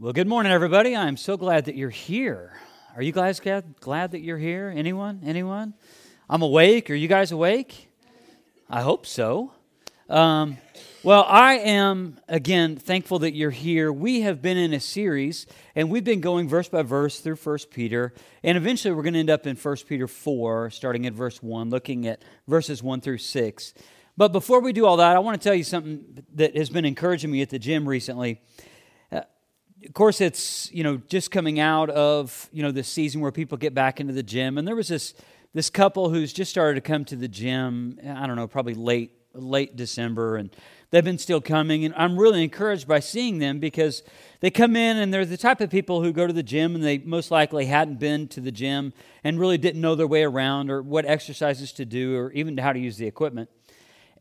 Well, good morning, everybody. I'm so glad that you're here. Are you guys glad, glad that you're here? Anyone? Anyone? I'm awake. Are you guys awake? I hope so. Um, well, I am, again, thankful that you're here. We have been in a series, and we've been going verse by verse through 1 Peter, and eventually we're going to end up in 1 Peter 4, starting at verse 1, looking at verses 1 through 6. But before we do all that, I want to tell you something that has been encouraging me at the gym recently of course, it's you know just coming out of you know this season where people get back into the gym, and there was this this couple who's just started to come to the gym. I don't know, probably late late December, and they've been still coming, and I'm really encouraged by seeing them because they come in and they're the type of people who go to the gym and they most likely hadn't been to the gym and really didn't know their way around or what exercises to do or even how to use the equipment.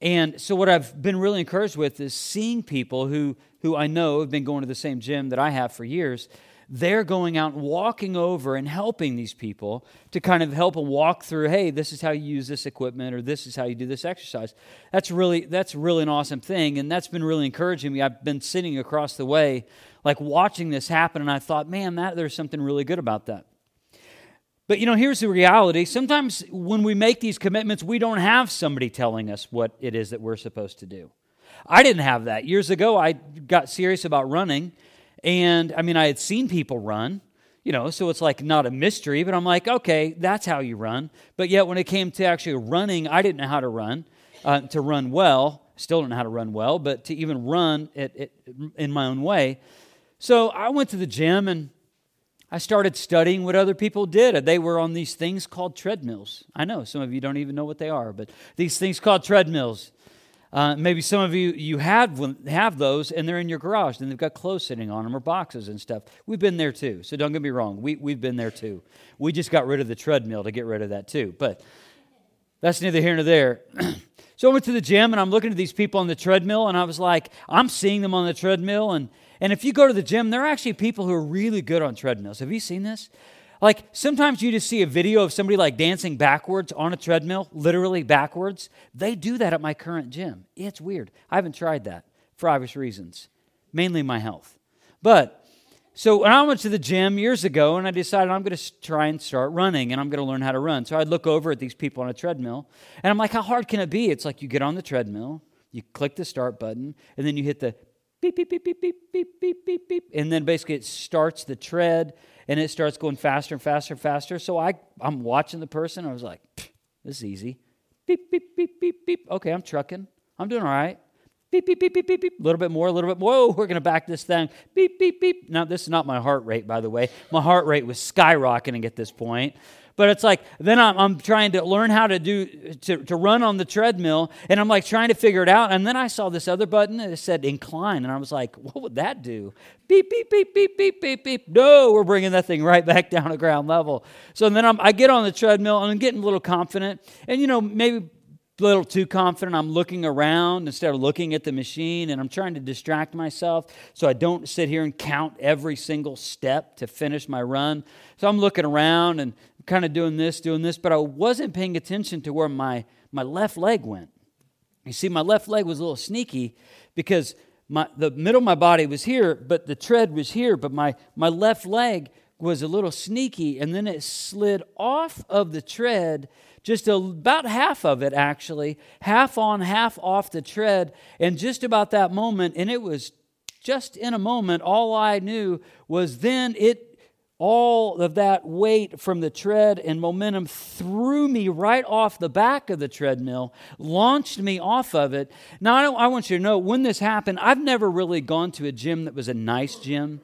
And so, what I've been really encouraged with is seeing people who, who I know have been going to the same gym that I have for years. They're going out and walking over and helping these people to kind of help them walk through. Hey, this is how you use this equipment, or this is how you do this exercise. That's really that's really an awesome thing, and that's been really encouraging me. I've been sitting across the way, like watching this happen, and I thought, man, that there's something really good about that. But you know, here's the reality. Sometimes when we make these commitments, we don't have somebody telling us what it is that we're supposed to do. I didn't have that. Years ago, I got serious about running. And I mean, I had seen people run, you know, so it's like not a mystery, but I'm like, okay, that's how you run. But yet, when it came to actually running, I didn't know how to run, uh, to run well. Still don't know how to run well, but to even run it, it, in my own way. So I went to the gym and I started studying what other people did. They were on these things called treadmills. I know some of you don't even know what they are, but these things called treadmills. Uh, maybe some of you you have have those, and they're in your garage, and they've got clothes sitting on them or boxes and stuff. We've been there too, so don't get me wrong. We we've been there too. We just got rid of the treadmill to get rid of that too, but that's neither here nor there. so I went to the gym, and I'm looking at these people on the treadmill, and I was like, I'm seeing them on the treadmill, and and if you go to the gym, there are actually people who are really good on treadmills. Have you seen this? Like sometimes you just see a video of somebody like dancing backwards on a treadmill, literally backwards. They do that at my current gym. It's weird. I haven't tried that for obvious reasons, mainly my health. But so when I went to the gym years ago and I decided I'm going to try and start running and I'm going to learn how to run. So I'd look over at these people on a treadmill and I'm like, how hard can it be? It's like you get on the treadmill, you click the start button, and then you hit the beep, beep, beep, beep, beep, beep, beep, beep. And then basically it starts the tread and it starts going faster and faster and faster. So I, I'm watching the person. I was like, this is easy. Beep, beep, beep, beep, beep. Okay, I'm trucking. I'm doing all right. Beep, beep, beep, beep, beep, beep. A little bit more, a little bit more. Whoa, we're going to back this thing. Beep, beep, beep. Now, this is not my heart rate, by the way. My heart rate was skyrocketing at this point. But it's like, then I'm, I'm trying to learn how to do, to, to run on the treadmill, and I'm like trying to figure it out. And then I saw this other button that said incline, and I was like, what would that do? Beep, beep, beep, beep, beep, beep, beep. No, we're bringing that thing right back down to ground level. So then I'm, I get on the treadmill, and I'm getting a little confident. And, you know, maybe a little too confident. I'm looking around instead of looking at the machine, and I'm trying to distract myself so I don't sit here and count every single step to finish my run. So I'm looking around and kind of doing this, doing this, but I wasn't paying attention to where my, my left leg went. You see, my left leg was a little sneaky because my, the middle of my body was here, but the tread was here, but my, my left leg was a little sneaky, and then it slid off of the tread, just about half of it actually, half on, half off the tread, and just about that moment, and it was just in a moment, all I knew was then it all of that weight from the tread and momentum threw me right off the back of the treadmill, launched me off of it. Now, I, I, want you to know when this happened, I've never really gone to a gym that was a nice gym.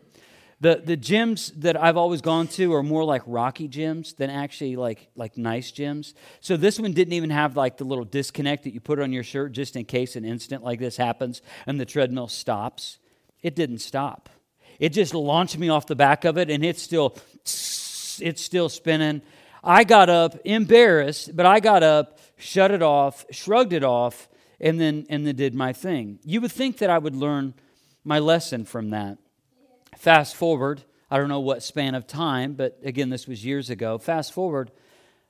The, the gyms that I've always gone to are more like rocky gyms than actually like, like nice gyms. So this one didn't even have like the little disconnect that you put on your shirt just in case an incident like this happens and the treadmill stops. It didn't stop. It just launched me off the back of it, and it's still it's still spinning. I got up, embarrassed, but I got up, shut it off, shrugged it off, and then and then did my thing. You would think that I would learn my lesson from that. Fast forward, I don't know what span of time, but again, this was years ago. Fast forward,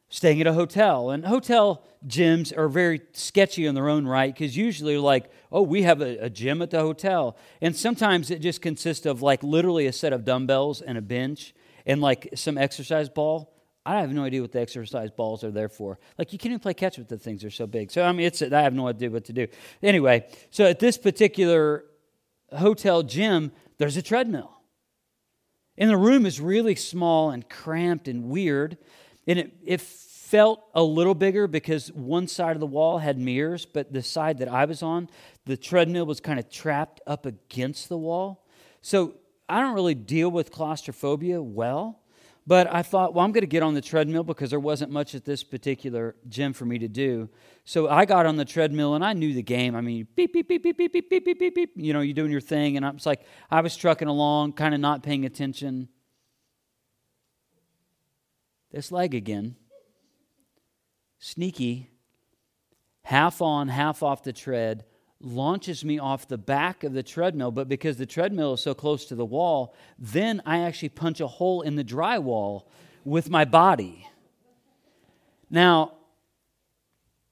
staying at a hotel. And hotel gyms are very sketchy in their own right because usually, like, oh, we have a, a, gym at the hotel. And sometimes it just consists of like literally a set of dumbbells and a bench and like some exercise ball. I have no idea what the exercise balls are there for. Like, you can't even play catch with the things, they're so big. So, I mean, it's, I have no idea what to do. Anyway, so at this particular hotel gym, there's a treadmill. And the room is really small and cramped and weird. And it, it felt a little bigger because one side of the wall had mirrors, but the side that I was on, the treadmill was kind of trapped up against the wall. So I don't really deal with claustrophobia well. But I thought, well, I'm going to get on the treadmill because there wasn't much at this particular gym for me to do. So I got on the treadmill and I knew the game. I mean, beep, beep, beep, beep, beep, beep, beep, beep, beep, beep. You know, you're doing your thing. And I was like, I was trucking along, kind of not paying attention. This leg again. Sneaky, half on, half off the tread, launches me off the back of the treadmill, but because the treadmill is so close to the wall, then I actually punch a hole in the drywall with my body. Now,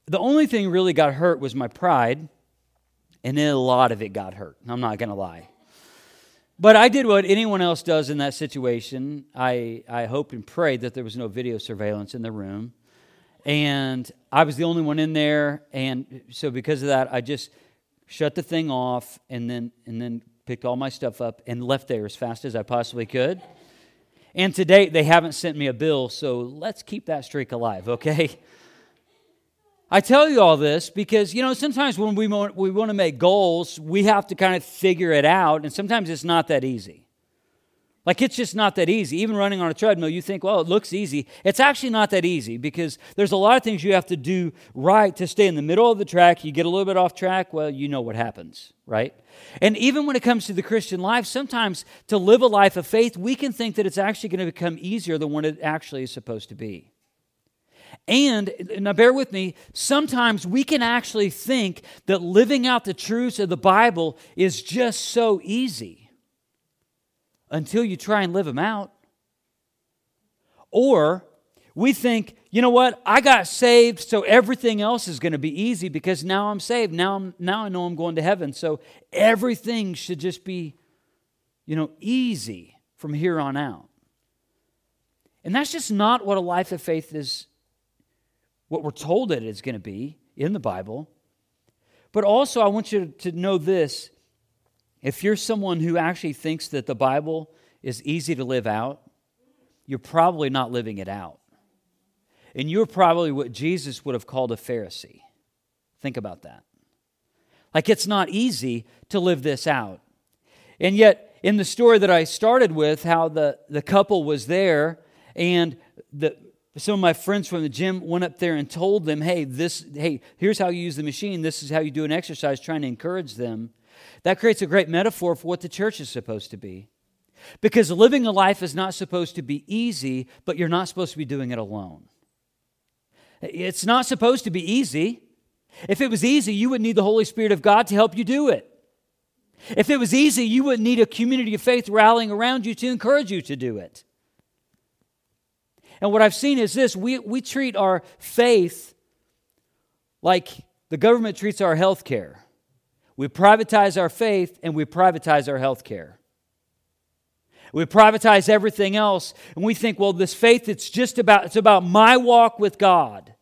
the only thing really got hurt was my pride, and then a lot of it got hurt. I'm not going to lie. But I did what anyone else does in that situation. I, I hoped and prayed that there was no video surveillance in the room. And I was the only one in there. And so, because of that, I just shut the thing off, and then, and then picked all my stuff up and left there as fast as I possibly could. And to date, they haven't sent me a bill, so let's keep that streak alive, okay? I tell you all this because, you know, sometimes when we want, we want to make goals, we have to kind of figure it out, and sometimes it's not that easy. Like it's just not that easy. Even running on a treadmill, you think, well, it looks easy. It's actually not that easy because there's a lot of things you have to do right to stay in the middle of the track. You get a little bit off track, well, you know what happens, right? And even when it comes to the Christian life, sometimes to live a life of faith, we can think that it's actually going to become easier than what it actually is supposed to be. And now, bear with me, sometimes we can actually think that living out the truths of the Bible is just so easy until you try and live them out. Or we think, you know what, I got saved, so everything else is going to be easy because now I'm saved. Now, I'm, now I know I'm going to heaven. So everything should just be, you know, easy from here on out. And that's just not what a life of faith is, what we're told it is going to be in the Bible. But also, I want you to know this if you're someone who actually thinks that the Bible is easy to live out, you're probably not living it out. And you're probably what Jesus would have called a Pharisee. Think about that. Like it's not easy to live this out. And yet, in the story that I started with, how the, the couple was there, and the, some of my friends from the gym went up there and told them, hey, this, hey, here's how you use the machine. This is how you do an exercise, trying to encourage them. That creates a great metaphor for what the church is supposed to be. Because living a life is not supposed to be easy, but you're not supposed to be doing it alone. It's not supposed to be easy. If it was easy, you would need the Holy Spirit of God to help you do it. If it was easy, you wouldn't need a community of faith rallying around you to encourage you to do it. And what I've seen is this we, we treat our faith like the government treats our health care. We privatize our faith and we privatize our health care. We privatize everything else and we think, well, this faith, it's just about, it's about my walk with God.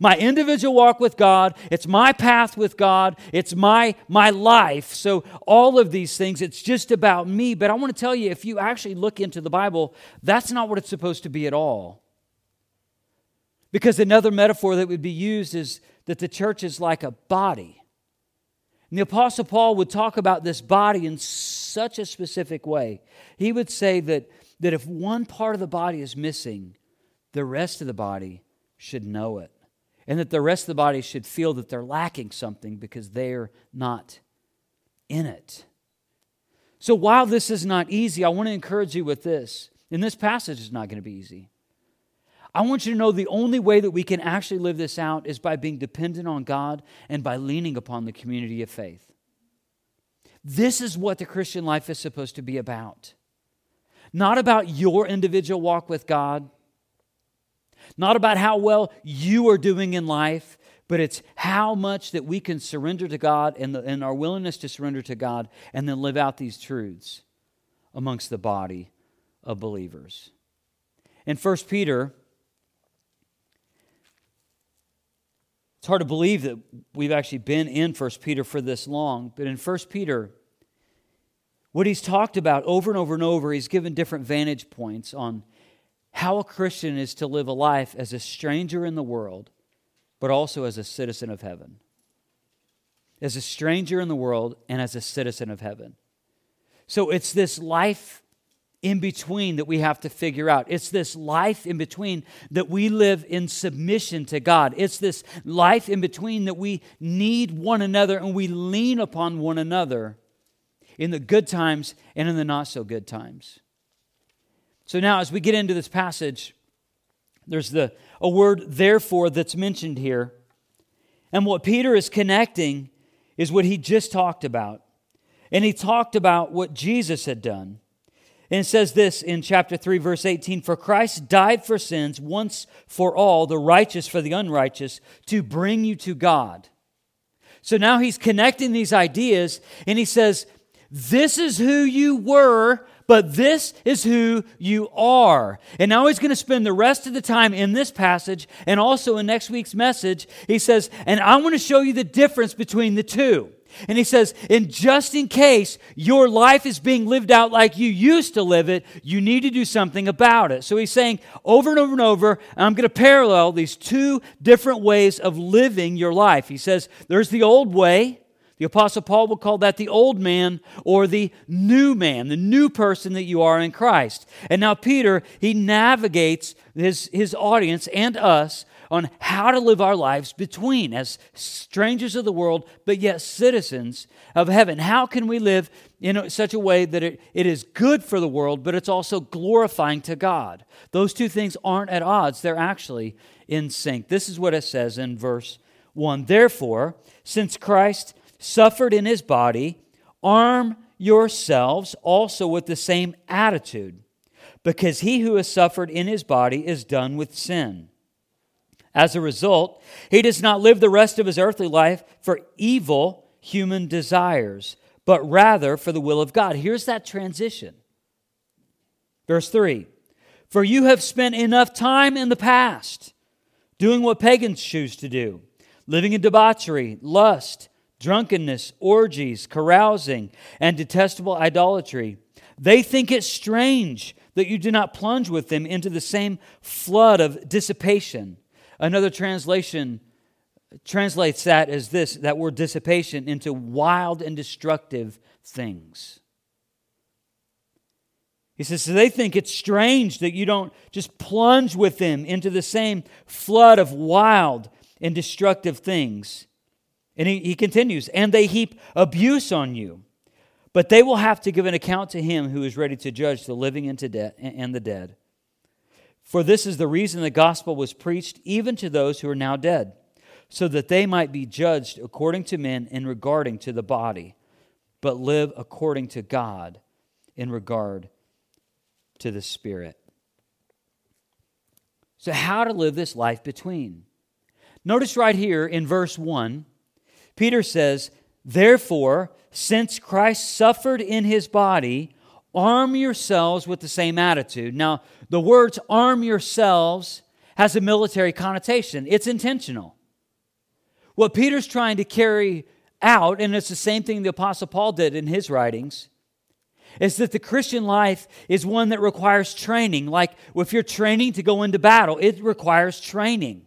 My individual walk with God, it's my path with God, it's my, my life. So, all of these things, it's just about me. But I want to tell you, if you actually look into the Bible, that's not what it's supposed to be at all. Because another metaphor that would be used is that the church is like a body. And the Apostle Paul would talk about this body in such a specific way. He would say that, that if one part of the body is missing, the rest of the body should know it. And that the rest of the body should feel that they're lacking something because they're not in it. So while this is not easy, I want to encourage you with this. And this passage is not going to be easy. I want you to know the only way that we can actually live this out is by being dependent on God and by leaning upon the community of faith. This is what the Christian life is supposed to be about. Not about your individual walk with God, not about how well you are doing in life, but it's how much that we can surrender to God and, the, and our willingness to surrender to God and then live out these truths amongst the body of believers. In 1 Peter, it's hard to believe that we've actually been in 1 Peter for this long, but in 1 Peter, what he's talked about over and over and over, he's given different vantage points on how a Christian is to live a life as a stranger in the world, but also as a citizen of heaven. As a stranger in the world and as a citizen of heaven. So it's this life in between that we have to figure out. It's this life in between that we live in submission to God. It's this life in between that we need one another and we lean upon one another in the good times and in the not so good times. So now, as we get into this passage, there's the, a word therefore that's mentioned here. And what Peter is connecting is what he just talked about. And he talked about what Jesus had done. And it says this in chapter 3, verse 18 For Christ died for sins once for all, the righteous for the unrighteous, to bring you to God. So now he's connecting these ideas, and he says, This is who you were, but this is who you are. And now he's going to spend the rest of the time in this passage and also in next week's message. He says, And I want to show you the difference between the two. And he says, and just in case your life is being lived out like you used to live it, you need to do something about it. So he's saying over and over and over, and I'm going to parallel these two different ways of living your life. He says, there's the old way. The Apostle Paul would call that the old man or the new man, the new person that you are in Christ. And now Peter, he navigates his, his audience and us on how to live our lives between as strangers of the world, but yet citizens of heaven. How can we live in such a way that it, it is good for the world, but it's also glorifying to God? Those two things aren't at odds, they're actually in sync. This is what it says in verse 1 Therefore, since Christ suffered in his body, arm yourselves also with the same attitude, because he who has suffered in his body is done with sin. As a result, he does not live the rest of his earthly life for evil human desires, but rather for the will of God. Here's that transition. Verse 3 For you have spent enough time in the past doing what pagans choose to do, living in debauchery, lust, drunkenness, orgies, carousing, and detestable idolatry. They think it strange that you do not plunge with them into the same flood of dissipation Another translation translates that as this that word dissipation into wild and destructive things. He says, so they think it's strange that you don't just plunge with them into the same flood of wild and destructive things. And he, he continues, and they heap abuse on you. But they will have to give an account to him who is ready to judge the living and, to de- and the dead. For this is the reason the gospel was preached even to those who are now dead, so that they might be judged according to men in regarding to the body, but live according to God in regard to the spirit. So, how to live this life between? Notice right here in verse 1, Peter says, Therefore, since Christ suffered in his body, arm yourselves with the same attitude. Now, the words arm yourselves has a military connotation, it's intentional. What Peter's trying to carry out, and it's the same thing the Apostle Paul did in his writings, is that the Christian life is one that requires training. Like if you're training to go into battle, it requires training.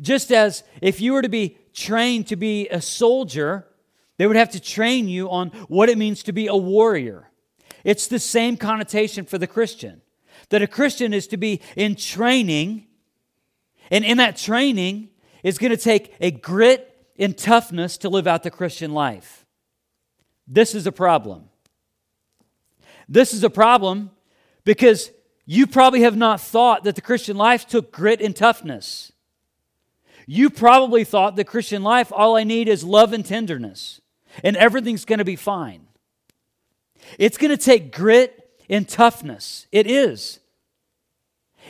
Just as if you were to be trained to be a soldier, they would have to train you on what it means to be a warrior. It's the same connotation for the Christian that a Christian is to be in training, and in that training is going to take a grit and toughness to live out the Christian life. This is a problem. This is a problem because you probably have not thought that the Christian life took grit and toughness. You probably thought the Christian life, all I need is love and tenderness, and everything's going to be fine. It's going to take grit and toughness. It is.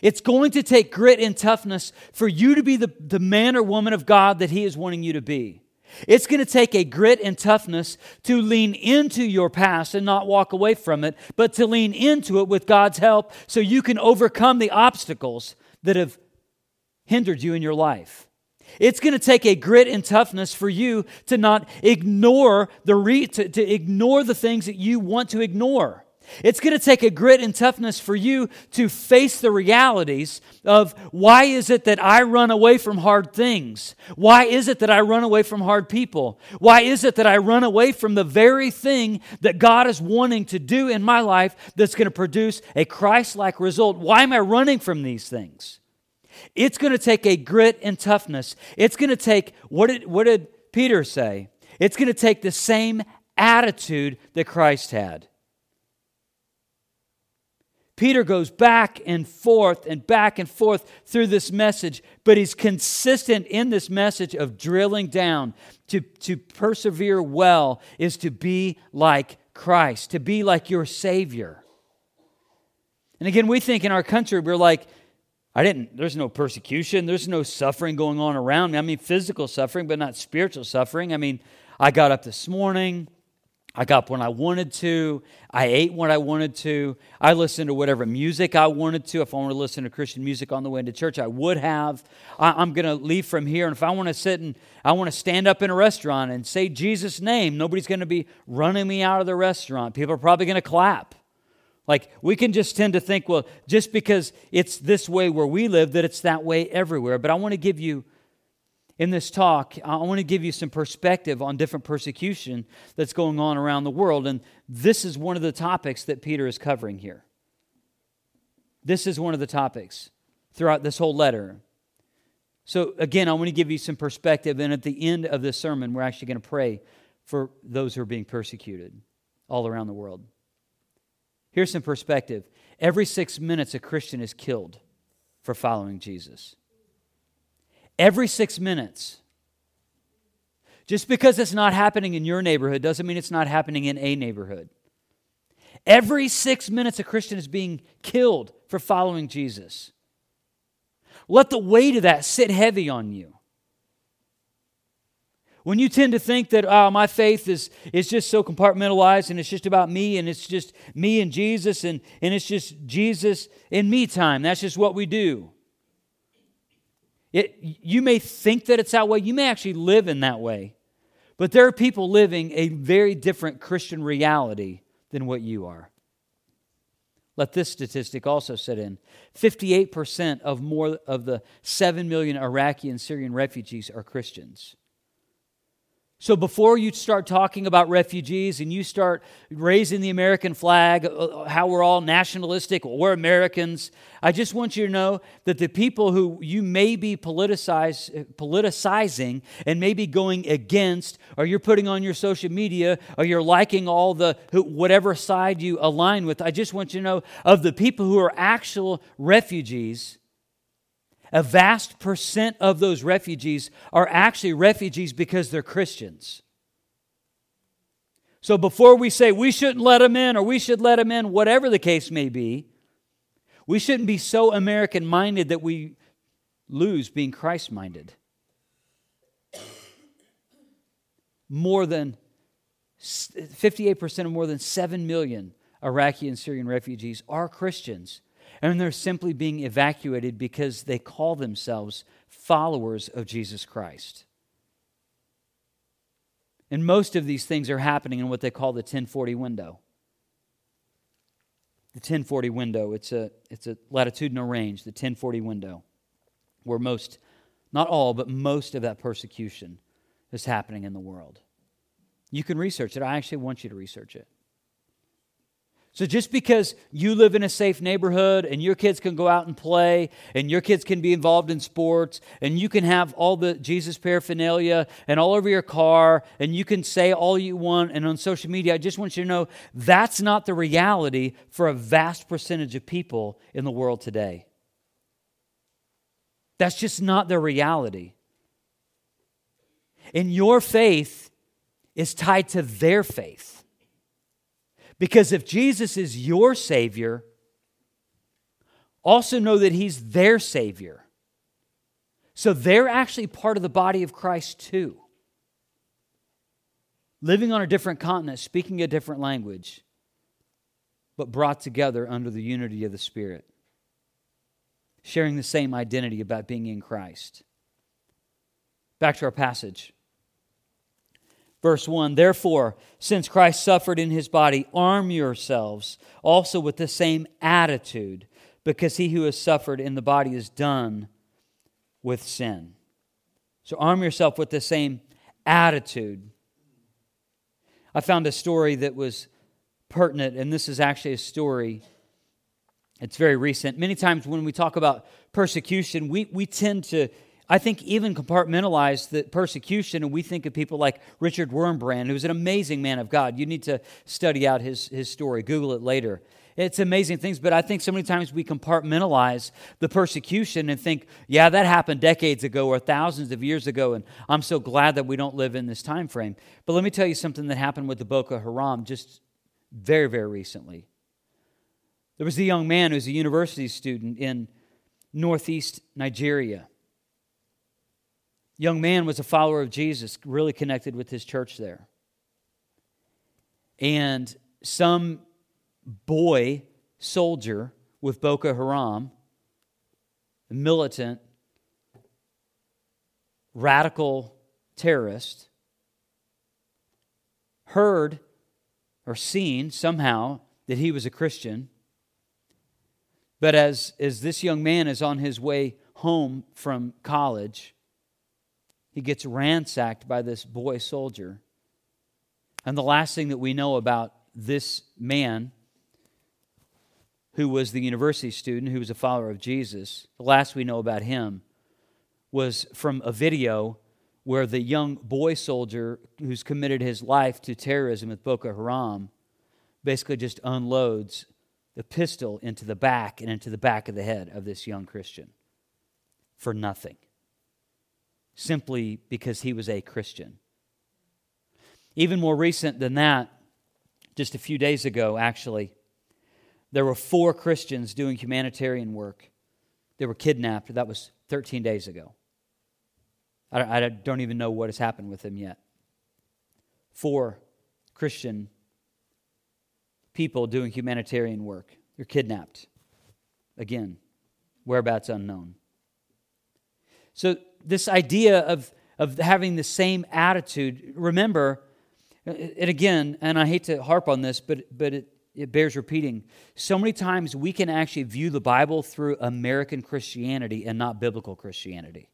It's going to take grit and toughness for you to be the, the man or woman of God that He is wanting you to be. It's going to take a grit and toughness to lean into your past and not walk away from it, but to lean into it with God's help so you can overcome the obstacles that have hindered you in your life. It's going to take a grit and toughness for you to not ignore the re- to, to ignore the things that you want to ignore. It's going to take a grit and toughness for you to face the realities of why is it that I run away from hard things? Why is it that I run away from hard people? Why is it that I run away from the very thing that God is wanting to do in my life that's going to produce a Christ like result? Why am I running from these things? It's going to take a grit and toughness. It's going to take, what did, what did Peter say? It's going to take the same attitude that Christ had. Peter goes back and forth and back and forth through this message, but he's consistent in this message of drilling down. To, to persevere well is to be like Christ, to be like your Savior. And again, we think in our country, we're like, I didn't, there's no persecution, there's no suffering going on around me. I mean, physical suffering, but not spiritual suffering. I mean, I got up this morning. I got up when I wanted to. I ate what I wanted to. I listened to whatever music I wanted to. If I wanted to listen to Christian music on the way into church, I would have. I, am going to leave from here, and if I want to sit and I want to stand up in a restaurant and say Jesus' name, nobody's going to be running me out of the restaurant. People are probably going to clap. Like, we can just tend to think, well, just because it's this way where we live, that it's that way everywhere. But I want to give you in this talk, I want to give you some perspective on different persecution that's going on around the world. And this is one of the topics that Peter is covering here. This is one of the topics throughout this whole letter. So, again, I want to give you some perspective. And at the end of this sermon, we're actually going to pray for those who are being persecuted all around the world. Here's some perspective every six minutes, a Christian is killed for following Jesus every six minutes. Just because it's not happening in your neighborhood doesn't mean it's not happening in a neighborhood. Every six minutes, a Christian is being killed for following Jesus. Let the weight of that sit heavy on you. When you tend to think that, oh, my faith is, is just so compartmentalized and it's just about me and it's just me and Jesus and, and it's just Jesus and me time, that's just what we do. It, you may think that it's that way. You may actually live in that way. But there are people living a very different Christian reality than what you are. Let this statistic also set in 58% of more of the 7 million Iraqi and Syrian refugees are Christians. So before you start talking about refugees and you start raising the American flag, uh, how we're all nationalistic, we're Americans, I just want you to know that the people who you may be politicizing and maybe going against, or you're putting on your social media, or you're liking all the whatever side you align with, I just want you to know of the people who are actual refugees a vast percent of those refugees are actually refugees because they're Christians. So before we say we shouldn't let them in or we should let them in, whatever the case may be, we shouldn't be so American minded that we lose being Christ minded. More than 58% of more than 7 million Iraqi and Syrian refugees are Christians and they're simply being evacuated because they call themselves followers of Jesus Christ. And most of these things are happening in what they call the 1040 window. The 1040 window, it's a, it's a latitudinal range, the 1040 window, where most, not all, but most of that persecution is happening in the world. You can research it. I actually want you to research it. So just because you live in a safe neighborhood and your kids can go out and play and your kids can be involved in sports and you can have all the Jesus paraphernalia and all over your car and you can say all you want and on social media, I just want you to know that's not the reality for a vast percentage of people in the world today. That's just not the reality. And your faith is tied to their faith. Because if Jesus is your Savior, also know that He's their Savior. So they're actually part of the body of Christ too. Living on a different continent, speaking a different language, but brought together under the unity of the Spirit. Sharing the same identity about being in Christ. Back to our passage. Verse 1 Therefore, since Christ suffered in his body, arm yourselves also with the same attitude, because he who has suffered in the body is done with sin. So arm yourself with the same attitude. I found a story that was pertinent, and this is actually a story. It's very recent. Many times when we talk about persecution, we, we tend to, I think, even compartmentalize the persecution, and we think of people like Richard Wurmbrand, who's an amazing man of God. You need to study out his, his story, Google it later. It's amazing things, but I think so many times we compartmentalize the persecution and think, yeah, that happened decades ago or thousands of years ago, and I'm so glad that we don't live in this time frame. But let me tell you something that happened with the Boko Haram just very, very recently. There was a young man who's a university student in northeast Nigeria. Young man was a follower of Jesus, really connected with his church there. And some boy soldier with Boko Haram, militant, radical terrorist, heard or seen somehow that he was a Christian. But as, as this young man is on his way home from college, he gets ransacked by this boy soldier. And the last thing that we know about this man who was the university student, who was a follower of Jesus, the last we know about him was from a video where the young boy soldier who's committed his life to terrorism with Boko Haram basically just unloads the pistol into the back and into the back of the head of this young Christian for nothing, simply because he was a Christian. Even more recent than that, just a few days ago, actually, there were four Christians doing humanitarian work. They were kidnapped. That was 13 days ago. I don't even know what has happened with them yet. Four Christian people doing humanitarian work. They're kidnapped. Again, whereabouts unknown. So, this idea of, of having the same attitude, remember, and again, and I hate to harp on this, but, but it, it bears repeating. So many times we can actually view the Bible through American Christianity and not biblical Christianity.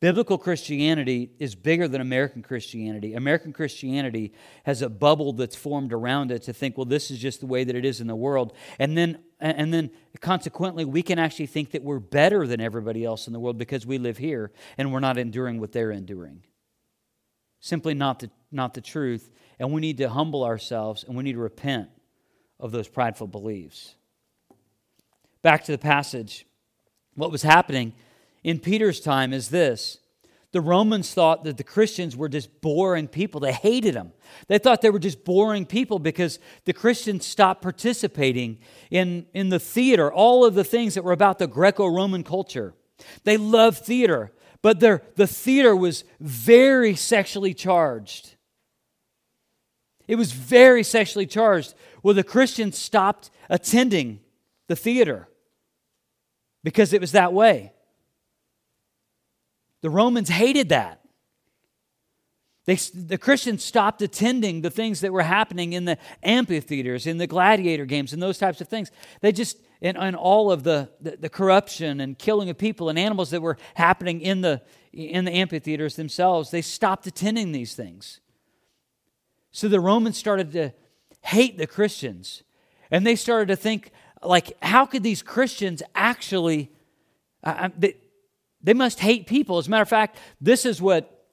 Biblical Christianity is bigger than American Christianity. American Christianity has a bubble that's formed around it to think, well, this is just the way that it is in the world. And then, and then consequently, we can actually think that we're better than everybody else in the world because we live here and we're not enduring what they're enduring. Simply not the, not the truth. And we need to humble ourselves and we need to repent of those prideful beliefs. Back to the passage. What was happening in Peter's time is this the Romans thought that the Christians were just boring people. They hated them. They thought they were just boring people because the Christians stopped participating in, in the theater, all of the things that were about the Greco Roman culture. They loved theater, but their, the theater was very sexually charged. It was very sexually charged. Well, the Christians stopped attending the theater because it was that way. The Romans hated that. They, the Christians stopped attending the things that were happening in the amphitheaters, in the gladiator games, and those types of things. They just, and, and all of the, the, the, corruption and killing of people and animals that were happening in the, in the amphitheaters themselves, they stopped attending these things. So the Romans started to hate the Christians. And they started to think, like, how could these Christians actually, uh, they, they must hate people. As a matter of fact, this is what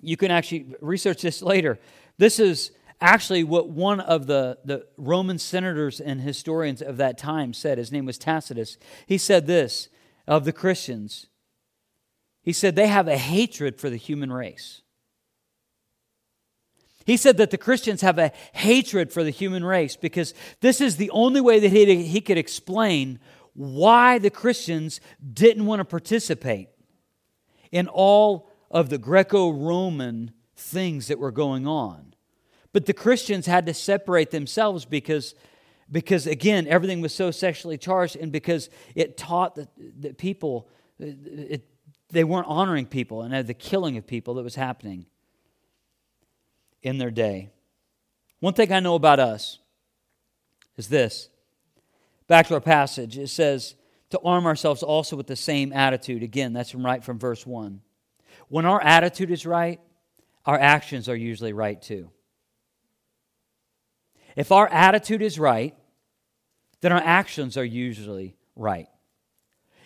you can actually research this later. This is actually what one of the, the Roman senators and historians of that time said. His name was Tacitus. He said this of the Christians. He said they have a hatred for the human race. He said that the Christians have a hatred for the human race because this is the only way that he, he could explain why the Christians didn't want to participate in all of the Greco Roman things that were going on. But the Christians had to separate themselves because, because again, everything was so sexually charged and because it taught that, that people, it, they weren't honoring people and had the killing of people that was happening in their day. One thing I know about us is this. Back to our passage, it says to arm ourselves also with the same attitude. Again, that's from right from verse 1. When our attitude is right, our actions are usually right too. If our attitude is right, then our actions are usually right.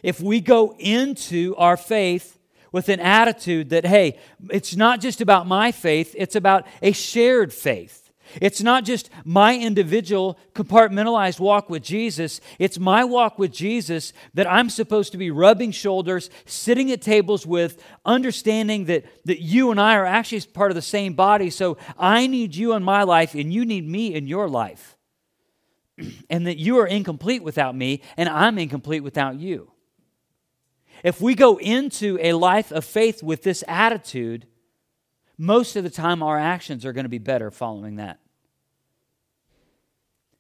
If we go into our faith with an attitude that, hey, it's not just about my faith, it's about a shared faith. It's not just my individual compartmentalized walk with Jesus. It's my walk with Jesus that I'm supposed to be rubbing shoulders, sitting at tables with, understanding that, that you and I are actually part of the same body. So I need you in my life, and you need me in your life. and that you are incomplete without me, and I'm incomplete without you. If we go into a life of faith with this attitude, most of the time our actions are going to be better following that.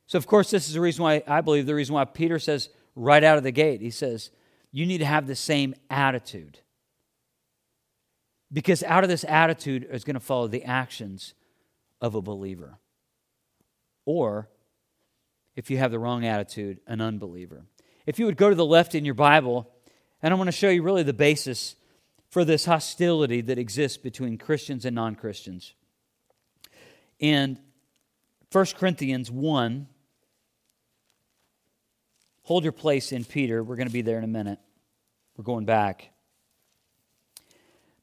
So, of course, this is the reason why I believe the reason why Peter says right out of the gate, he says, you need to have the same attitude. Because out of this attitude is going to follow the actions of a believer. Or, if you have the wrong attitude, an unbeliever. If you would go to the left in your Bible, and I want to show you really the basis for this hostility that exists between Christians and non Christians. In 1 Corinthians 1, hold your place in Peter. We're going to be there in a minute. We're going back.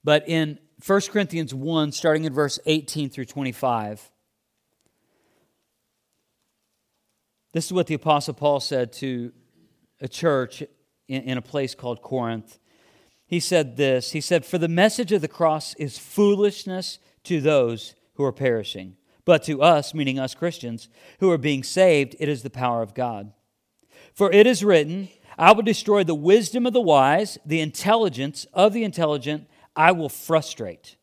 But in 1 Corinthians 1, starting in verse 18 through 25, this is what the Apostle Paul said to a church in a place called Corinth. He said this He said, For the message of the cross is foolishness to those who are perishing, but to us, meaning us Christians, who are being saved, it is the power of God. For it is written, I will destroy the wisdom of the wise, the intelligence of the intelligent, I will frustrate.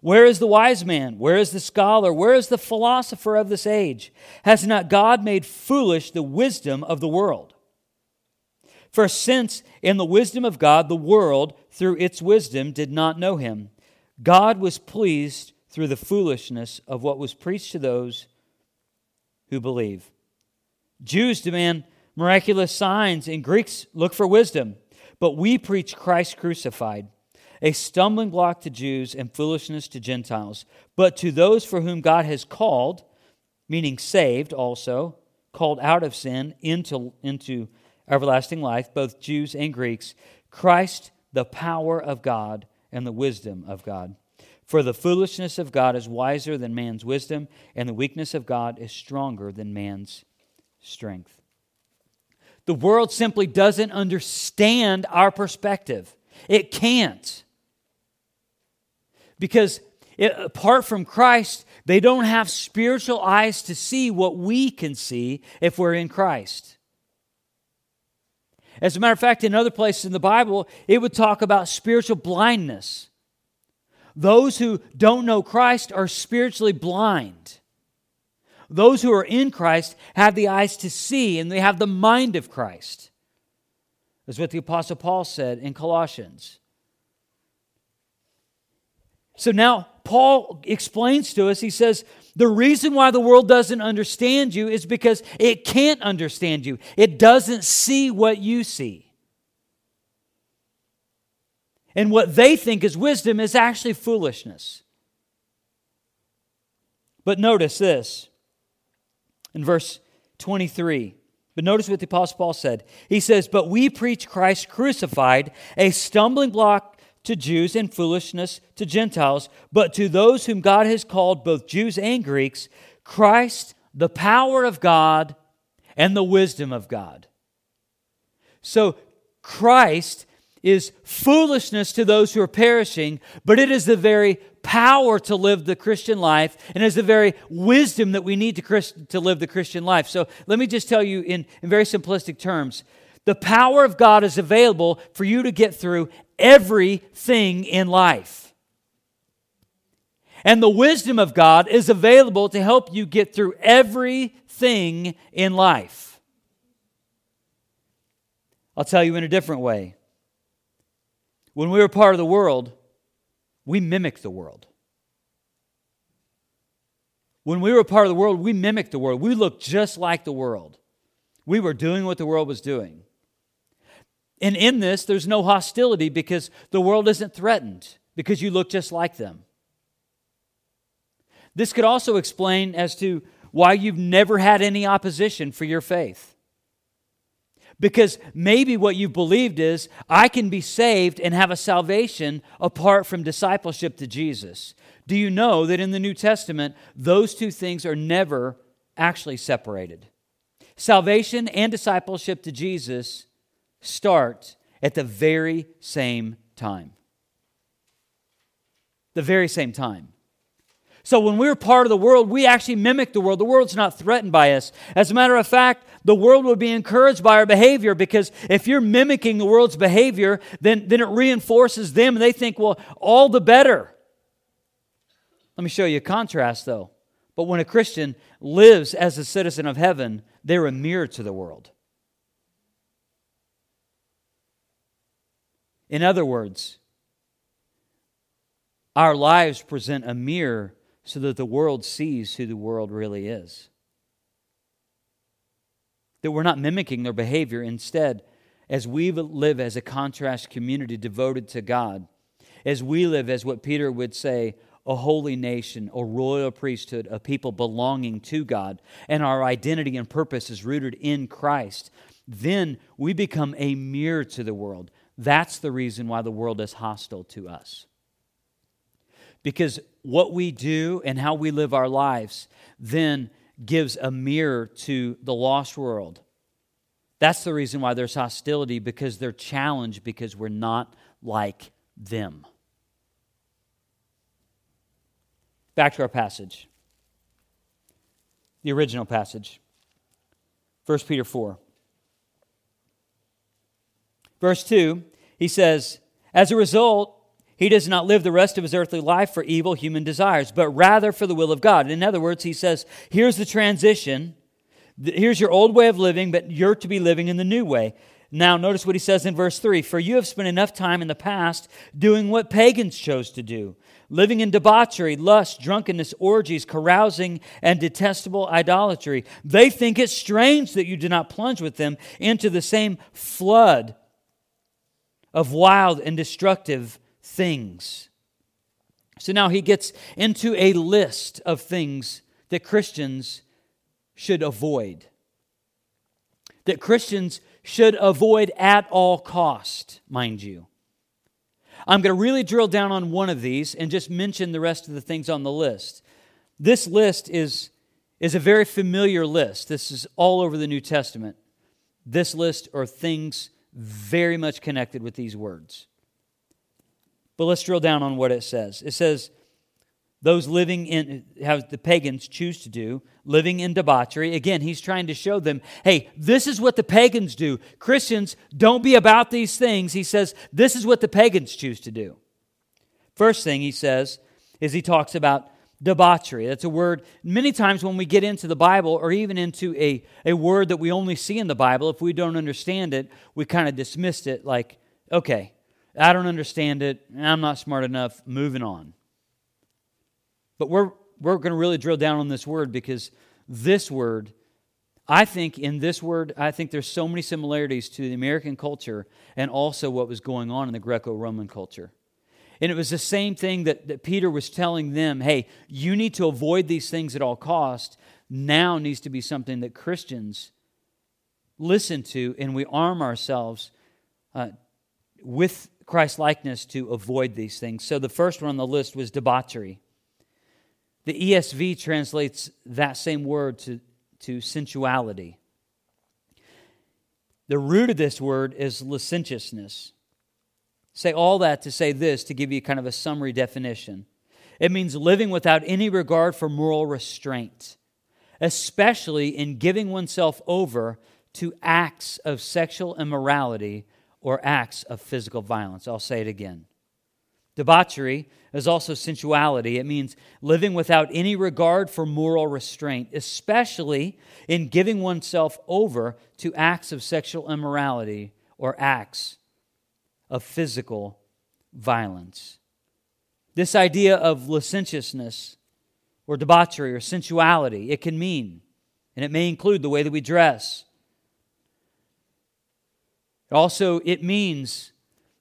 Where is the wise man? Where is the scholar? Where is the philosopher of this age? Has not God made foolish the wisdom of the world? For since in the wisdom of God, the world, through its wisdom, did not know him, God was pleased through the foolishness of what was preached to those who believe. Jews demand miraculous signs, and Greeks look for wisdom. But we preach Christ crucified, a stumbling block to Jews and foolishness to Gentiles. But to those for whom God has called, meaning saved also, called out of sin into, into everlasting life, both Jews and Greeks, Christ, the power of God and the wisdom of God. For the foolishness of God is wiser than man's wisdom, and the weakness of God is stronger than man's strength. The world simply doesn't understand our perspective. It can't. Because it, apart from Christ, they don't have spiritual eyes to see what we can see if we're in Christ. As a matter of fact, in other places in the Bible, it would talk about spiritual blindness. Those who don't know Christ are spiritually blind. Those who are in Christ have the eyes to see and they have the mind of Christ. That's what the Apostle Paul said in Colossians. So now Paul explains to us, he says, the reason why the world doesn't understand you is because it can't understand you. It doesn't see what you see. And what they think is wisdom is actually foolishness. But notice this in verse 23. But notice what the Apostle Paul said. He says, But we preach Christ crucified, a stumbling block to Jews and foolishness to Gentiles, but to those whom God has called, both Jews and Greeks, Christ, the power of God and the wisdom of God. So, Christ is foolishness to those who are perishing, but it is the very power to live the Christian life and has the very wisdom that we need to, Christ, to live the Christian life. So let me just tell you in, in very simplistic terms the power of God is available for you to get through everything in life. And the wisdom of God is available to help you get through everything in life. I'll tell you in a different way. When we were part of the world, we mimicked the world. When we were part of the world, we mimicked the world. We looked just like the world. We were doing what the world was doing. And in this, there's no hostility because the world isn't threatened, because you look just like them. This could also explain as to why you've never had any opposition for your faith. Because maybe what you've believed is, I can be saved and have a salvation apart from discipleship to Jesus. Do you know that in the New Testament, those two things are never actually separated? Salvation and discipleship to Jesus start at the very same time. The very same time. So when we're part of the world, we actually mimic the world. The world's not threatened by us. As a matter of fact, the world will be encouraged by our behavior because if you're mimicking the world's behavior, then, then it reinforces them and they think, well, all the better. Let me show you a contrast though. But when a Christian lives as a citizen of heaven, they're a mirror to the world. In other words, our lives present a mirror so that the world sees who the world really is. That we're not mimicking their behavior. Instead, as we live as a contrast community devoted to God, as we live as what Peter would say, a holy nation, a royal priesthood, a people belonging to God, and our identity and purpose is rooted in Christ, then we become a mirror to the world. That's the reason why the world is hostile to us. Because what we do and how we live our lives then gives a mirror to the lost world. That's the reason why there's hostility, because they're challenged because we're not like them. Back to our passage, the original passage, 1 Peter 4. Verse 2 he says, As a result, he does not live the rest of his earthly life for evil human desires, but rather for the will of God. In other words, he says, Here's the transition. Here's your old way of living, but you're to be living in the new way. Now, notice what he says in verse 3 For you have spent enough time in the past doing what pagans chose to do, living in debauchery, lust, drunkenness, orgies, carousing, and detestable idolatry. They think it strange that you do not plunge with them into the same flood of wild and destructive things. So now he gets into a list of things that Christians should avoid. That Christians should avoid at all cost, mind you. I'm going to really drill down on one of these and just mention the rest of the things on the list. This list is, is a very familiar list. This is all over the New Testament. This list are things very much connected with these words. But let's drill down on what it says. It says, those living in, how the pagans choose to do, living in debauchery. Again, he's trying to show them, hey, this is what the pagans do. Christians, don't be about these things. He says, this is what the pagans choose to do. First thing he says is he talks about debauchery. That's a word many times when we get into the Bible or even into a, a word that we only see in the Bible, if we don't understand it, we kind of dismissed it like, okay, I don't understand it, I'm not smart enough, moving on. But we're, we're going to really drill down on this word because this word, I think in this word, I think there's so many similarities to the American culture and also what was going on in the Greco Roman culture. And it was the same thing that, that Peter was telling them hey, you need to avoid these things at all cost. Now needs to be something that Christians listen to and we arm ourselves uh, with Christ likeness to avoid these things. So the first one on the list was debauchery. The ESV translates that same word to, to sensuality. The root of this word is licentiousness. Say all that to say this, to give you kind of a summary definition. it means living without any regard for moral restraint, especially in giving oneself over to acts of sexual immorality or acts of physical violence. I'll say it again. Debauchery is also sensuality. It means living without any regard for moral restraint, especially in giving oneself over to acts of sexual immorality or acts of physical violence. This idea of licentiousness or debauchery or sensuality, it can mean, and it may include the way that we dress. Also, it means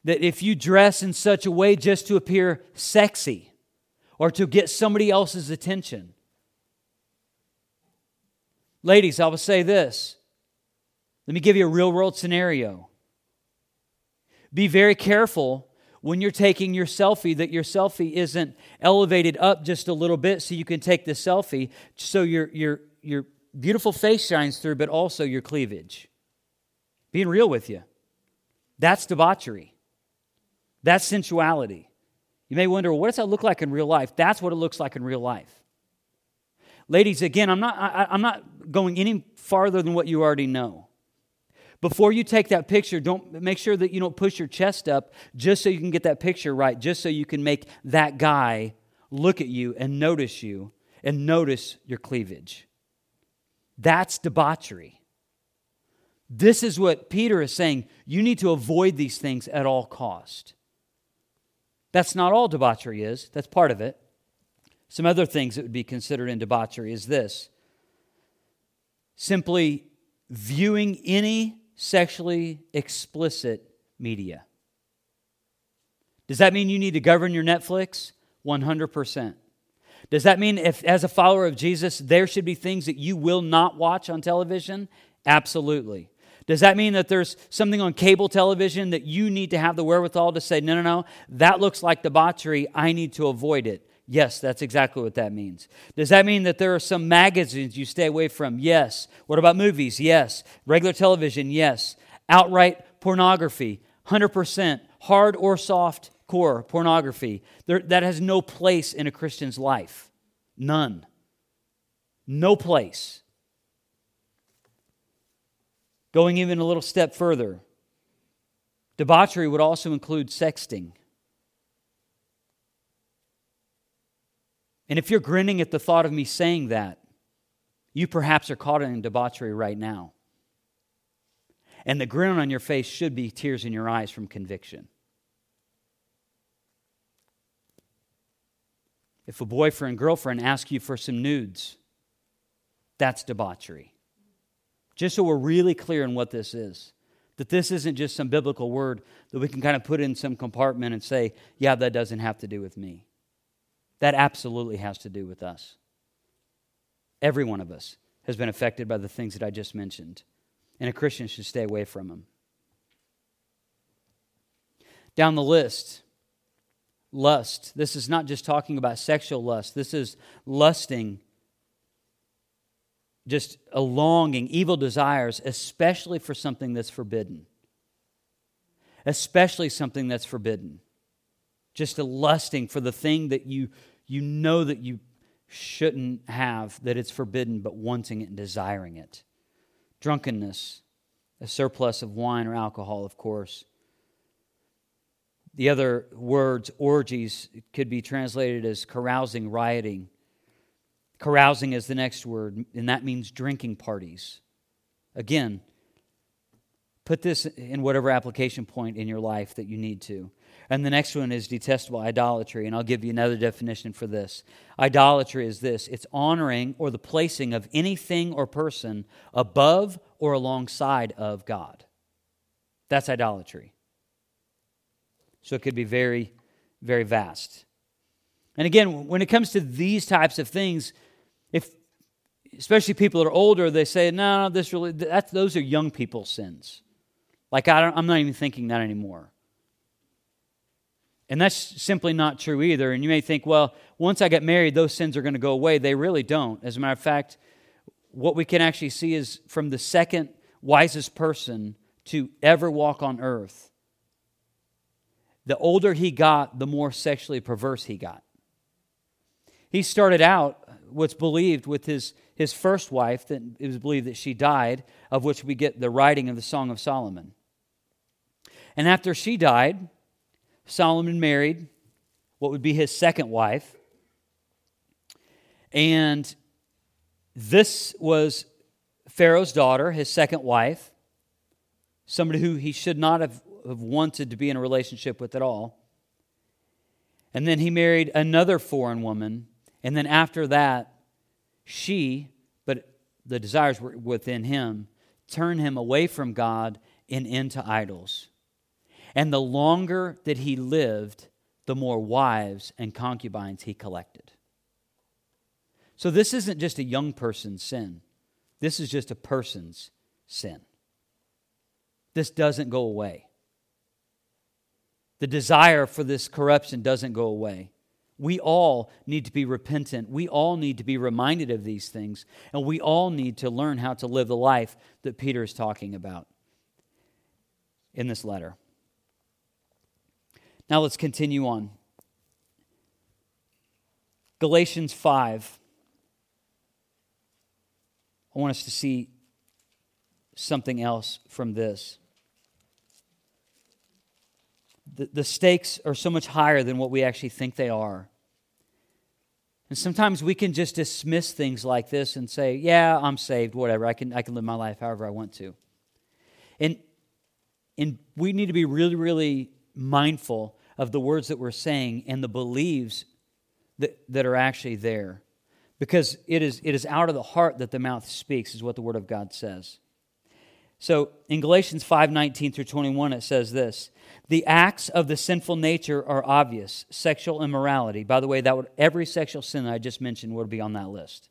that if you dress in such a way just to appear sexy or to get somebody else's attention. Ladies, I will say this. Let me give you a real world scenario. Be very careful when you're taking your selfie that your selfie isn't elevated up just a little bit so you can take the selfie so your, your, your beautiful face shines through, but also your cleavage. Being real with you. That's debauchery. That's sensuality. You may wonder, well, what does that look like in real life? That's what it looks like in real life. Ladies, again, I'm not, I, I'm not going any farther than what you already know. Before you take that picture, don't make sure that you don't push your chest up just so you can get that picture right, just so you can make that guy look at you and notice you and notice your cleavage. That's debauchery. This is what Peter is saying. You need to avoid these things at all cost. That's not all debauchery is, that's part of it. Some other things that would be considered in debauchery is this simply viewing any sexually explicit media. Does that mean you need to govern your Netflix? 100%. Does that mean if as a follower of Jesus there should be things that you will not watch on television? Absolutely. Does that mean that there's something on cable television that you need to have the wherewithal to say, no, no, no, that looks like debauchery, I need to avoid it? Yes, that's exactly what that means. Does that mean that there are some magazines you stay away from? Yes. What about movies? Yes. Regular television? Yes. Outright pornography? 100%. Hard or soft core pornography? There, that has no place in a Christian's life. None. No place. Going even a little step further, debauchery would also include sexting. And if you're grinning at the thought of me saying that, you perhaps are caught in debauchery right now. And the grin on your face should be tears in your eyes from conviction. If a boyfriend, girlfriend asks you for some nudes, that's debauchery. Just so we're really clear on what this is. That this isn't just some biblical word that we can kind of put in some compartment and say, yeah, that doesn't have to do with me. That absolutely has to do with us. Every one of us has been affected by the things that I just mentioned, and a Christian should stay away from them. Down the list, lust. This is not just talking about sexual lust, this is lusting, just a longing, evil desires, especially for something that's forbidden. Especially something that's forbidden. Just a lusting for the thing that you you know that you shouldn't have, that it's forbidden, but wanting it and desiring it. Drunkenness, a surplus of wine or alcohol, of course. The other words, orgies, could be translated as carousing, rioting. Carousing is the next word, and that means drinking parties. Again, put this in whatever application point in your life that you need to. And the next one is detestable idolatry. And I'll give you another definition for this. Idolatry is this it's honoring or the placing of anything or person above or alongside of God. That's idolatry. So it could be very, very vast. And again, when it comes to these types of things, if especially people that are older, they say, "No, no, this really that's those are young people's sins." Like I don't, I'm not even thinking that anymore. And that's simply not true either. And you may think, well, once I get married, those sins are going to go away. They really don't. As a matter of fact, what we can actually see is from the second wisest person to ever walk on earth, the older he got, the more sexually perverse he got. He started out, what's believed, with his, his first wife, that it was believed that she died, of which we get the writing of the Song of Solomon. And after she died, Solomon married what would be his second wife. And this was Pharaoh's daughter, his second wife, somebody who he should not have, have wanted to be in a relationship with at all. And then he married another foreign woman. And then after that, she, but the desires were within him, turned him away from God and into idols. And the longer that he lived, the more wives and concubines he collected. So this isn't just a young person's sin, this is just a person's sin. This doesn't go away. The desire for this corruption doesn't go away. We all need to be repentant. We all need to be reminded of these things. And we all need to learn how to live the life that Peter is talking about in this letter. Now let's continue on. Galatians 5. I want us to see something else from this. The, the stakes are so much higher than what we actually think they are. And sometimes we can just dismiss things like this and say, yeah, I'm saved, whatever. I can, I can live my life however I want to. And, and we need to be really, really mindful of the words that we're saying and the beliefs that, that are actually there. Because it is, it is out of the heart that the mouth speaks, is what the Word of God says. So in Galatians 5 19 through 21, it says this The acts of the sinful nature are obvious sexual immorality. By the way, that would, every sexual sin I just mentioned would be on that list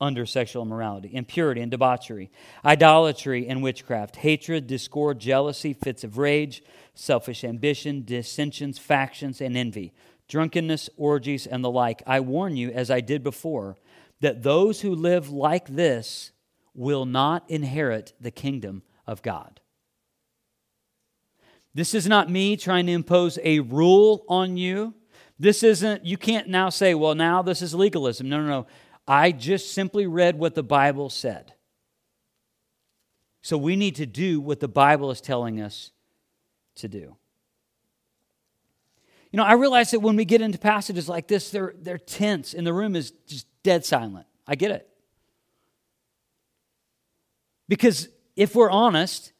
under sexual immorality, impurity and debauchery, idolatry and witchcraft, hatred, discord, jealousy, fits of rage, selfish ambition, dissensions, factions, and envy, drunkenness, orgies, and the like. I warn you, as I did before, that those who live like this will not inherit the kingdom of God. This is not me trying to impose a rule on you. This isn't, you can't now say, well, now this is legalism. No, no, no. I just simply read what the Bible said. So we need to do what the Bible is telling us to do. You know, I realize that when we get into passages like this, they're, they're tense and the room is just dead silent. I get it. Because if we're honest,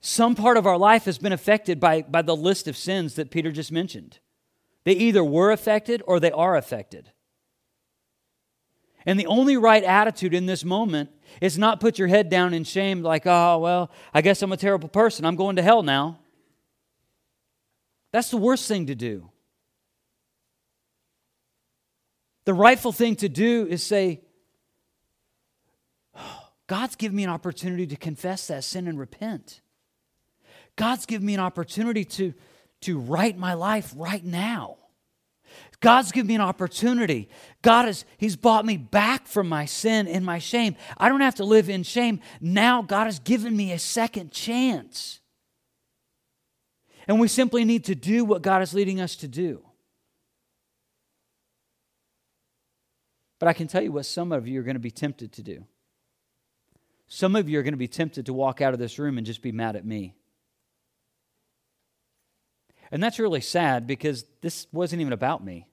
some part of our life has been affected by, by the list of sins that Peter just mentioned. They either were affected or they are affected. And the only right attitude in this moment is not put your head down in shame, like, oh, well, I guess I'm a terrible person. I'm going to hell now. That's the worst thing to do. The rightful thing to do is say, oh, God's given me an opportunity to confess that sin and repent. God's given me an opportunity to, to right my life right now. God's given me an opportunity. God has He's bought me back from my sin and my shame. I don't have to live in shame. Now God has given me a second chance. And we simply need to do what God is leading us to do. But I can tell you what some of you are going to be tempted to do. Some of you are going to be tempted to walk out of this room and just be mad at me. And that's really sad because this wasn't even about me.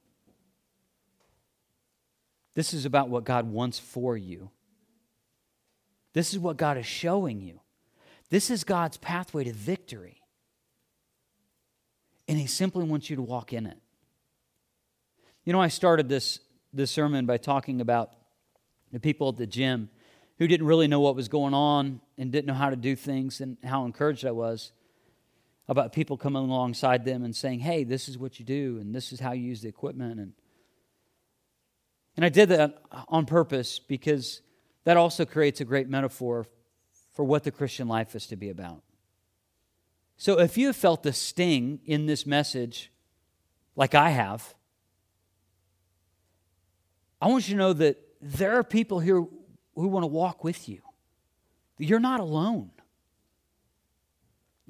This is about what God wants for you. This is what God is showing you. This is God's pathway to victory. And He simply wants you to walk in it. You know, I started this, this sermon by talking about the people at the gym who didn't really know what was going on and didn't know how to do things and how encouraged I was about people coming alongside them and saying, hey, this is what you do and this is how you use the equipment. And and I did that on purpose because that also creates a great metaphor for what the Christian life is to be about. So if you have felt the sting in this message, like I have, I want you to know that there are people here who want to walk with you. You're not alone.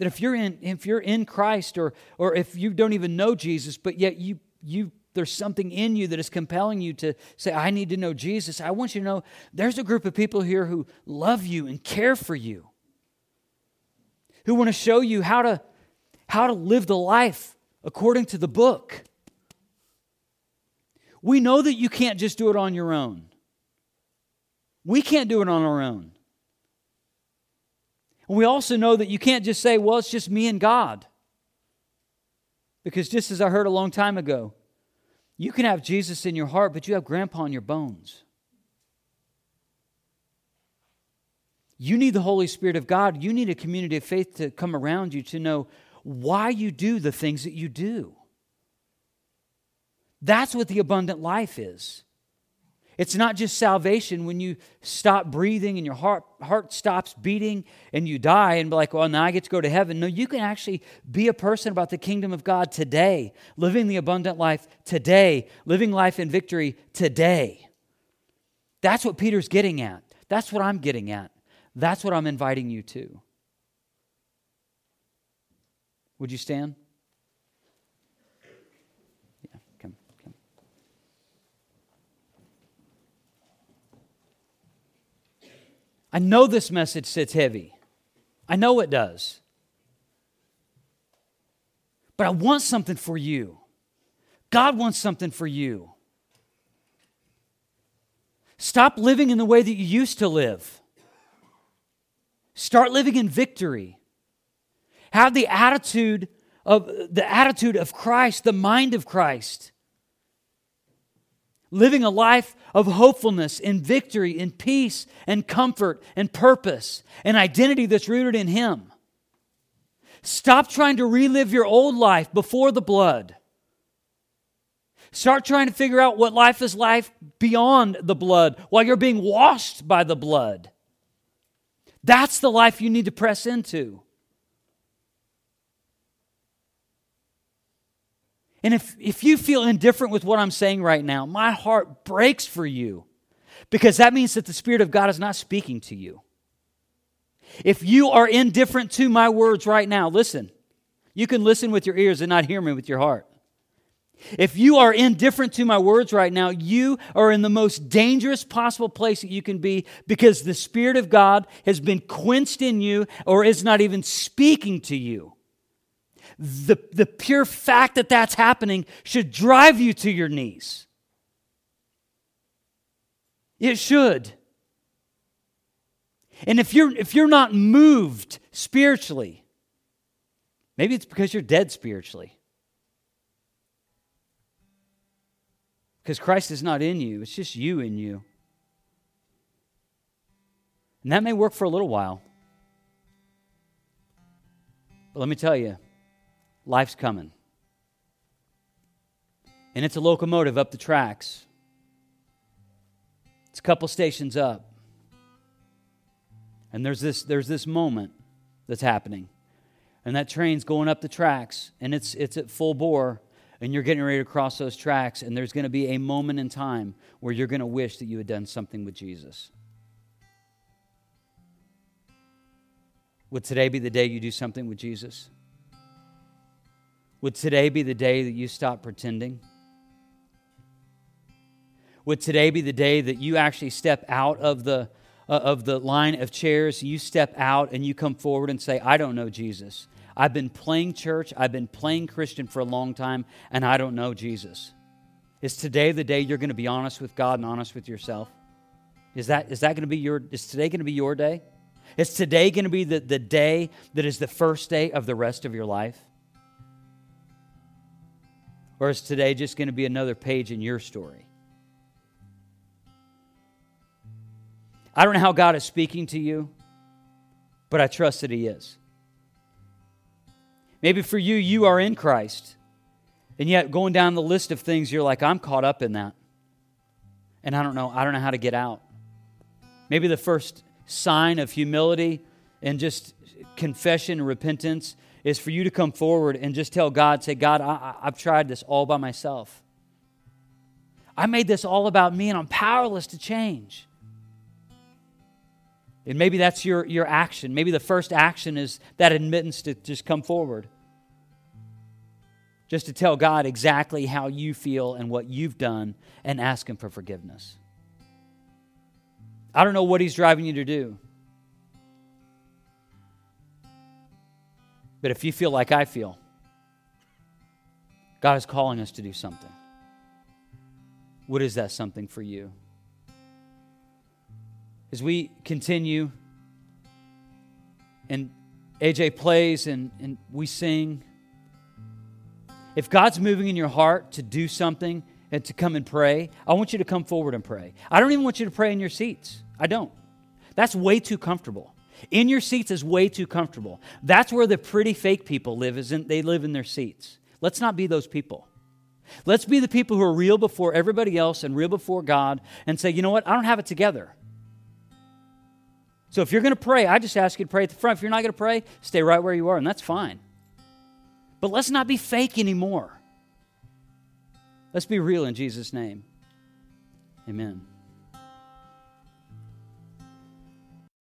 That if you're in, if you're in Christ or, or if you don't even know Jesus, but yet you, you there's something in you that is compelling you to say, I need to know Jesus, I want you to know there's a group of people here who love you and care for you, who want to show you how to, how to live the life according to the book. We know that you can't just do it on your own. We can't do it on our own. We also know that you can't just say, well, it's just me and God. Because just as I heard a long time ago, you can have Jesus in your heart, but you have grandpa in your bones. You need the Holy Spirit of God. You need a community of faith to come around you to know why you do the things that you do. That's what the abundant life is. It's not just salvation when you stop breathing and your heart, heart stops beating and you die and be like, well, now I get to go to heaven. No, you can actually be a person about the kingdom of God today, living the abundant life today, living life in victory today. That's what Peter's getting at. That's what I'm getting at. That's what I'm inviting you to. Would you stand? I know this message sits heavy. I know it does. But I want something for you. God wants something for you. Stop living in the way that you used to live. Start living in victory. Have the attitude of the attitude of Christ, the mind of Christ living a life of hopefulness and victory and peace and comfort and purpose and identity that's rooted in Him. Stop trying to relive your old life before the blood. Start trying to figure out what life is like beyond the blood while you're being washed by the blood. That's the life you need to press into. And if, if you feel indifferent with what I'm saying right now, my heart breaks for you because that means that the Spirit of God is not speaking to you. If you are indifferent to my words right now, listen. You can listen with your ears and not hear me with your heart. If you are indifferent to my words right now, you are in the most dangerous possible place that you can be because the Spirit of God has been quenched in you or is not even speaking to you the, the pure fact that that's happening should drive you to your knees. It should. And if you're, if you're not moved spiritually, maybe it's because you're dead spiritually. Because Christ is not in you, it's just you in you. And that may work for a little while. But let me tell you, life's coming. And it's a locomotive up the tracks. It's a couple stations up. And there's this, there's this moment that's happening. And that train's going up the tracks, and it's, it's at full bore, and you're getting ready to cross those tracks, and there's going to be a moment in time where you're going to wish that you had done something with Jesus. Would today be the day you do something with Jesus? Would today be the day that you stop pretending? Would today be the day that you actually step out of the, uh, of the line of chairs? You step out and you come forward and say, I don't know Jesus. I've been playing church, I've been playing Christian for a long time, and I don't know Jesus. Is today the day you're going to be honest with God and honest with yourself? Is that, is that going to be your, is today going to be your day? Is today going to be the, the day that is the first day of the rest of your life? Or is today just going to be another page in your story? I don't know how God is speaking to you, but I trust that He is. Maybe for you, you are in Christ, and yet going down the list of things, you're like, I'm caught up in that. And I don't know, I don't know how to get out. Maybe the first sign of humility and just confession and repentance is for you to come forward and just tell God, say, God, I, have tried this all by myself. I made this all about me and I'm powerless to change. And maybe that's your, your action. Maybe the first action is that admittance to just come forward. just to tell God exactly how you feel and what you've done and ask Him for forgiveness. I don't know what He's driving you to do. But if you feel like I feel, God is calling us to do something. What is that something for you? As we continue and AJ plays and, and we sing, if God's moving in your heart to do something and to come and pray, I want you to come forward and pray. I don't even want you to pray in your seats. I don't. That's way too comfortable. In your seats is way too comfortable. That's where the pretty fake people live, is in, they live in their seats. Let's not be those people. Let's be the people who are real before everybody else and real before God and say, you know what? I don't have it together. So if you're going to pray, I just ask you to pray at the front. If you're not going to pray, stay right where you are, and that's fine. But let's not be fake anymore. Let's be real in Jesus' name. Amen.